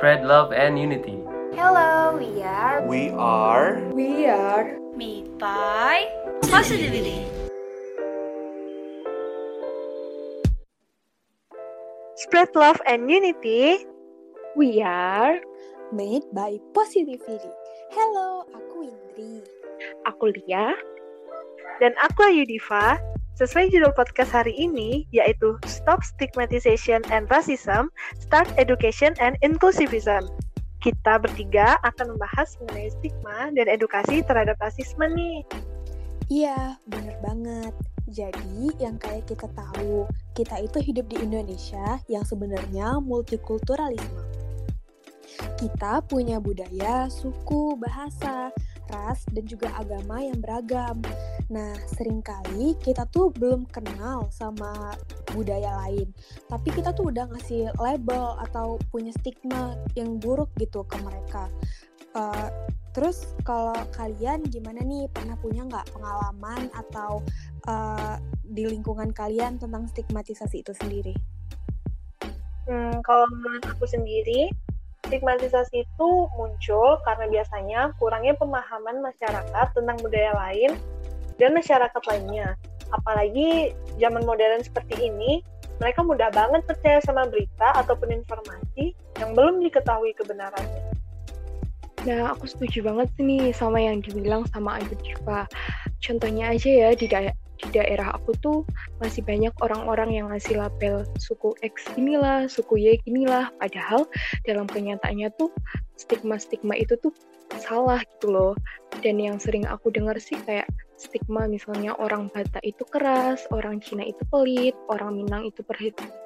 spread love and unity. Hello, we are We are We are made by Positivity. Spread love and unity. We are made by Positivity. Hello, aku Indri. Aku Lia. Dan aku Ayu Diva. Sesuai judul podcast hari ini, yaitu Stop Stigmatization and Racism, Start Education and Inclusivism. Kita bertiga akan membahas mengenai stigma dan edukasi terhadap rasisme nih. Iya, bener banget. Jadi, yang kayak kita tahu, kita itu hidup di Indonesia yang sebenarnya multikulturalisme. Kita punya budaya, suku, bahasa, ras, dan juga agama yang beragam. Nah, sering kali kita tuh belum kenal sama budaya lain, tapi kita tuh udah ngasih label atau punya stigma yang buruk gitu ke mereka. Uh, terus kalau kalian gimana nih, pernah punya nggak pengalaman atau uh, di lingkungan kalian tentang stigmatisasi itu sendiri? Hmm, kalau menurut aku sendiri, stigmatisasi itu muncul karena biasanya kurangnya pemahaman masyarakat tentang budaya lain dan masyarakat lainnya. Apalagi zaman modern seperti ini, mereka mudah banget percaya sama berita ataupun informasi yang belum diketahui kebenarannya. Nah, aku setuju banget nih sama yang dibilang sama Ayu Diva. Contohnya aja ya, di, da daerah aku tuh masih banyak orang-orang yang ngasih label suku X inilah, suku Y inilah. Padahal dalam kenyataannya tuh stigma-stigma itu tuh salah gitu loh. Dan yang sering aku dengar sih kayak stigma misalnya orang Batak itu keras, orang Cina itu pelit, orang Minang itu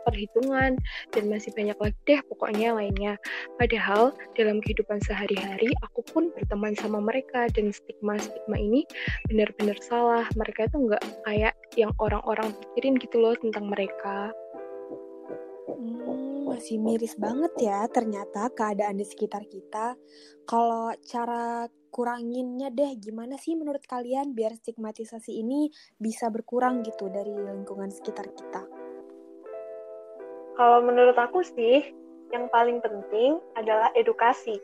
perhitungan, dan masih banyak lagi deh pokoknya lainnya. Padahal dalam kehidupan sehari-hari aku pun berteman sama mereka dan stigma-stigma ini benar-benar salah. Mereka itu nggak kayak yang orang-orang pikirin gitu loh tentang mereka. Hmm, masih miris banget ya ternyata keadaan di sekitar kita. Kalau cara kuranginnya deh gimana sih menurut kalian biar stigmatisasi ini bisa berkurang gitu dari lingkungan sekitar kita? Kalau menurut aku sih, yang paling penting adalah edukasi,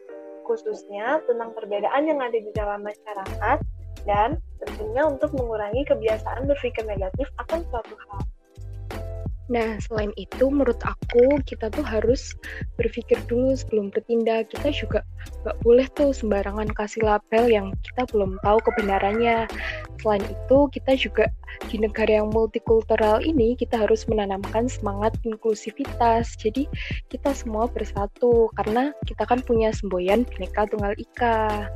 khususnya tentang perbedaan yang ada di dalam masyarakat dan tentunya untuk mengurangi kebiasaan berpikir negatif akan suatu hal. Nah, selain itu, menurut aku, kita tuh harus berpikir dulu sebelum bertindak. Kita juga nggak boleh tuh sembarangan kasih label yang kita belum tahu kebenarannya. Selain itu, kita juga di negara yang multikultural ini, kita harus menanamkan semangat inklusivitas. Jadi, kita semua bersatu, karena kita kan punya semboyan Bhinneka Tunggal Ika.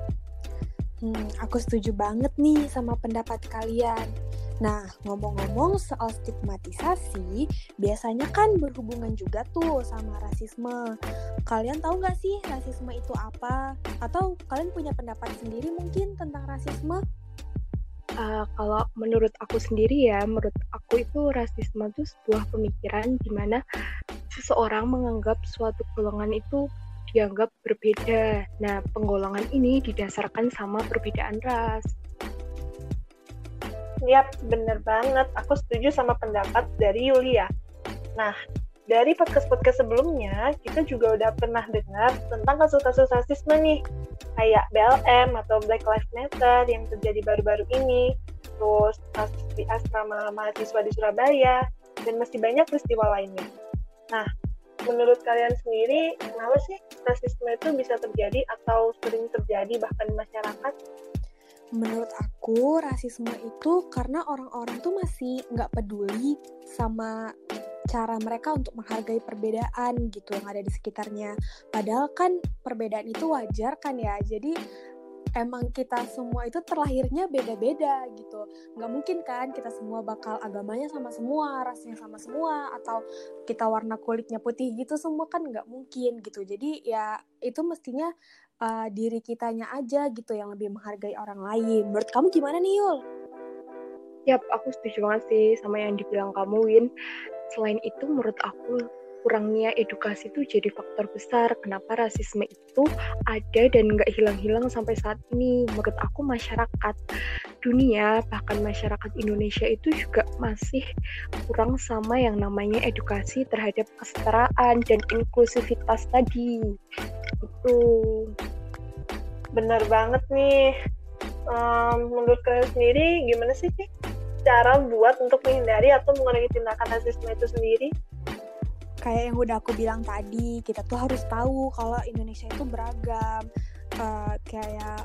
Hmm, aku setuju banget nih sama pendapat kalian. Nah, ngomong-ngomong soal stigmatisasi, biasanya kan berhubungan juga tuh sama rasisme. Kalian tahu nggak sih rasisme itu apa? Atau kalian punya pendapat sendiri mungkin tentang rasisme? Uh, kalau menurut aku sendiri ya, menurut aku itu rasisme itu sebuah pemikiran di mana seseorang menganggap suatu golongan itu dianggap berbeda. Nah, penggolongan ini didasarkan sama perbedaan ras. Yap, bener banget. Aku setuju sama pendapat dari Yulia. Nah, dari podcast-podcast sebelumnya, kita juga udah pernah dengar tentang kasus-kasus rasisme nih. Kayak BLM atau Black Lives Matter yang terjadi baru-baru ini. Terus kasus di asrama mahasiswa di Surabaya. Dan masih banyak peristiwa lainnya. Nah, menurut kalian sendiri, kenapa sih rasisme itu bisa terjadi atau sering terjadi bahkan di masyarakat? Menurut aku rasisme itu karena orang-orang tuh masih nggak peduli sama cara mereka untuk menghargai perbedaan gitu yang ada di sekitarnya. Padahal kan perbedaan itu wajar kan ya. Jadi emang kita semua itu terlahirnya beda-beda gitu. Nggak mungkin kan kita semua bakal agamanya sama semua, rasnya sama semua, atau kita warna kulitnya putih gitu semua kan nggak mungkin gitu. Jadi ya itu mestinya uh, diri kitanya aja gitu yang lebih menghargai orang lain. Menurut kamu gimana nih Yul? Yap, aku setuju banget sih sama yang dibilang kamu Win. Selain itu menurut aku kurangnya edukasi itu jadi faktor besar kenapa rasisme itu ada dan nggak hilang-hilang sampai saat ini. Menurut aku masyarakat dunia bahkan masyarakat Indonesia itu juga masih kurang sama yang namanya edukasi terhadap kesetaraan dan inklusivitas tadi. Itu Bener banget nih. Um, menurut kalian sendiri, gimana sih cara buat untuk menghindari atau mengurangi tindakan rasisme itu sendiri? Kayak yang udah aku bilang tadi, kita tuh harus tahu kalau Indonesia itu beragam. Uh, kayak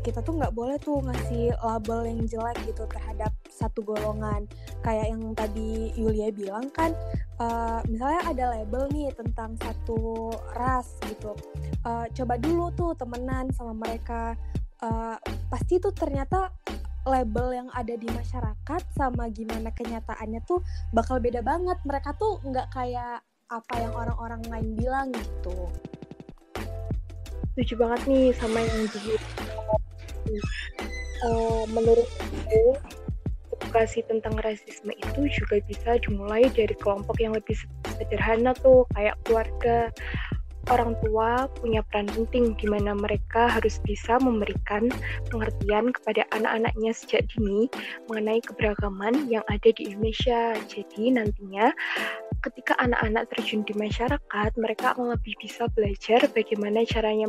kita tuh nggak boleh tuh ngasih label yang jelek gitu terhadap satu golongan. Kayak yang tadi Yulia bilang kan uh, misalnya ada label nih tentang satu ras gitu. Uh, coba dulu tuh temenan sama mereka. Uh, pasti tuh ternyata label yang ada di masyarakat sama gimana kenyataannya tuh bakal beda banget. Mereka tuh nggak kayak apa yang orang-orang lain bilang gitu. Setuju banget nih sama yang di uh, menurut aku edukasi tentang rasisme itu juga bisa dimulai dari kelompok yang lebih sederhana tuh kayak keluarga. Orang tua punya peran penting di mana mereka harus bisa memberikan pengertian kepada anak-anaknya sejak dini mengenai keberagaman yang ada di Indonesia. Jadi nantinya ketika anak-anak terjun di masyarakat, mereka akan lebih bisa belajar bagaimana caranya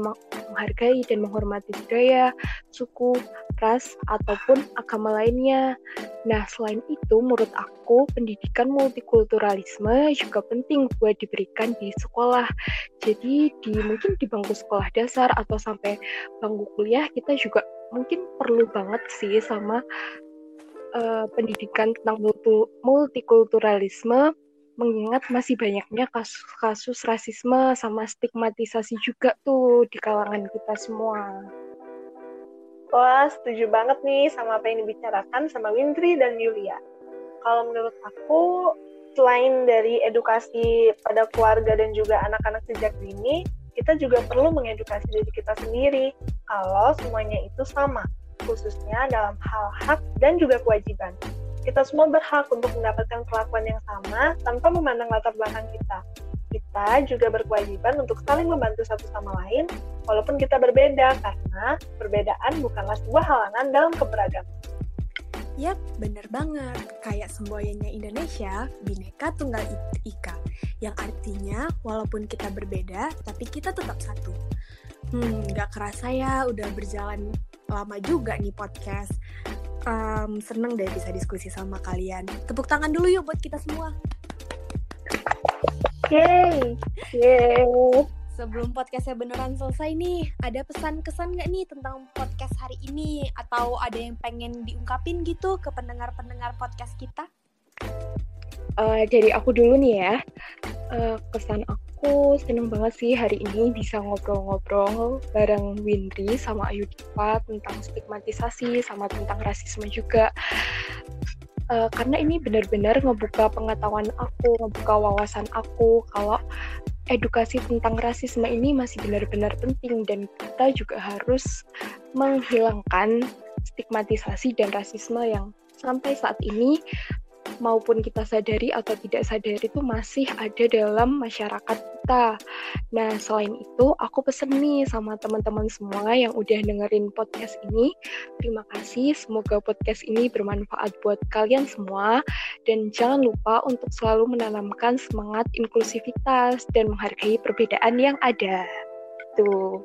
menghargai dan menghormati budaya, suku, ras, ataupun agama lainnya. Nah, selain itu, menurut aku, pendidikan multikulturalisme juga penting buat diberikan di sekolah. Jadi, di mungkin di bangku sekolah dasar atau sampai bangku kuliah, kita juga mungkin perlu banget sih sama uh, pendidikan tentang multikulturalisme mengingat masih banyaknya kasus-kasus rasisme sama stigmatisasi juga tuh di kalangan kita semua. Wah, setuju banget nih sama apa yang dibicarakan sama Wintri dan Yulia. Kalau menurut aku, selain dari edukasi pada keluarga dan juga anak-anak sejak dini, kita juga perlu mengedukasi diri kita sendiri kalau semuanya itu sama, khususnya dalam hal hak dan juga kewajiban kita semua berhak untuk mendapatkan perlakuan yang sama tanpa memandang latar belakang kita. Kita juga berkewajiban untuk saling membantu satu sama lain, walaupun kita berbeda, karena perbedaan bukanlah sebuah halangan dalam keberagaman. Yap, bener banget. Kayak semboyannya Indonesia, Bineka Tunggal Ika. Yang artinya, walaupun kita berbeda, tapi kita tetap satu. Hmm, gak kerasa ya, udah berjalan lama juga nih podcast um, seneng deh bisa diskusi sama kalian. Tepuk tangan dulu yuk buat kita semua. Yeay, yeay. Sebelum podcastnya beneran selesai nih, ada pesan-kesan nggak nih tentang podcast hari ini? Atau ada yang pengen diungkapin gitu ke pendengar-pendengar podcast kita? Uh, dari aku dulu nih ya, uh, kesan aku aku seneng banget sih hari ini bisa ngobrol-ngobrol bareng Windri sama Ayu Dipa tentang stigmatisasi sama tentang rasisme juga. Uh, karena ini benar-benar ngebuka pengetahuan aku, ngebuka wawasan aku kalau edukasi tentang rasisme ini masih benar-benar penting dan kita juga harus menghilangkan stigmatisasi dan rasisme yang sampai saat ini maupun kita sadari atau tidak sadari itu masih ada dalam masyarakat kita. Nah, selain itu, aku pesen nih sama teman-teman semua yang udah dengerin podcast ini. Terima kasih, semoga podcast ini bermanfaat buat kalian semua. Dan jangan lupa untuk selalu menanamkan semangat inklusivitas dan menghargai perbedaan yang ada. Tuh.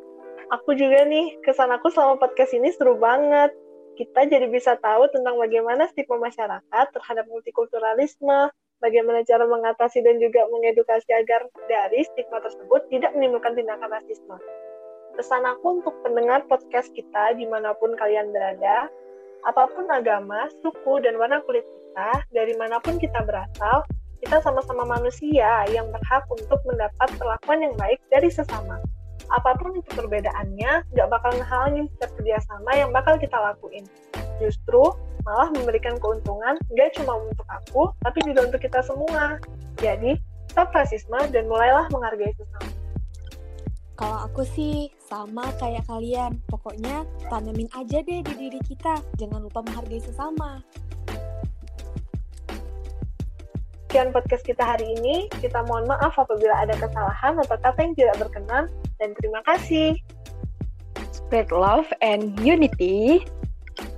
Aku juga nih, kesan aku selama podcast ini seru banget kita jadi bisa tahu tentang bagaimana stigma masyarakat terhadap multikulturalisme, bagaimana cara mengatasi dan juga mengedukasi agar dari stigma tersebut tidak menimbulkan tindakan rasisme. Pesan aku untuk pendengar podcast kita di mana pun kalian berada, apa pun agama, suku, dan warna kulit kita, dari mana pun kita berasal, kita sama-sama manusia yang berhak untuk mendapat perlakuan yang baik dari sesama apa pun itu perbedaannya, nggak bakal ngehalangin setiap kerjasama yang bakal kita lakuin. Justru malah memberikan keuntungan nggak cuma untuk aku, tapi juga untuk kita semua. Jadi, stop rasisme dan mulailah menghargai sesama. Kalau aku sih sama kayak kalian, pokoknya tanamin aja deh di diri kita, jangan lupa menghargai sesama. Sekian podcast kita hari ini. Kita mohon maaf apabila ada kesalahan atau kata yang tidak berkenan dan terima kasih. Spread love and unity.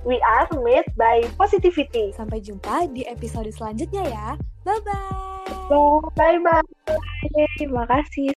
We are made by positivity. Sampai jumpa di episode selanjutnya ya. Bye-bye. Bye-bye. Terima kasih.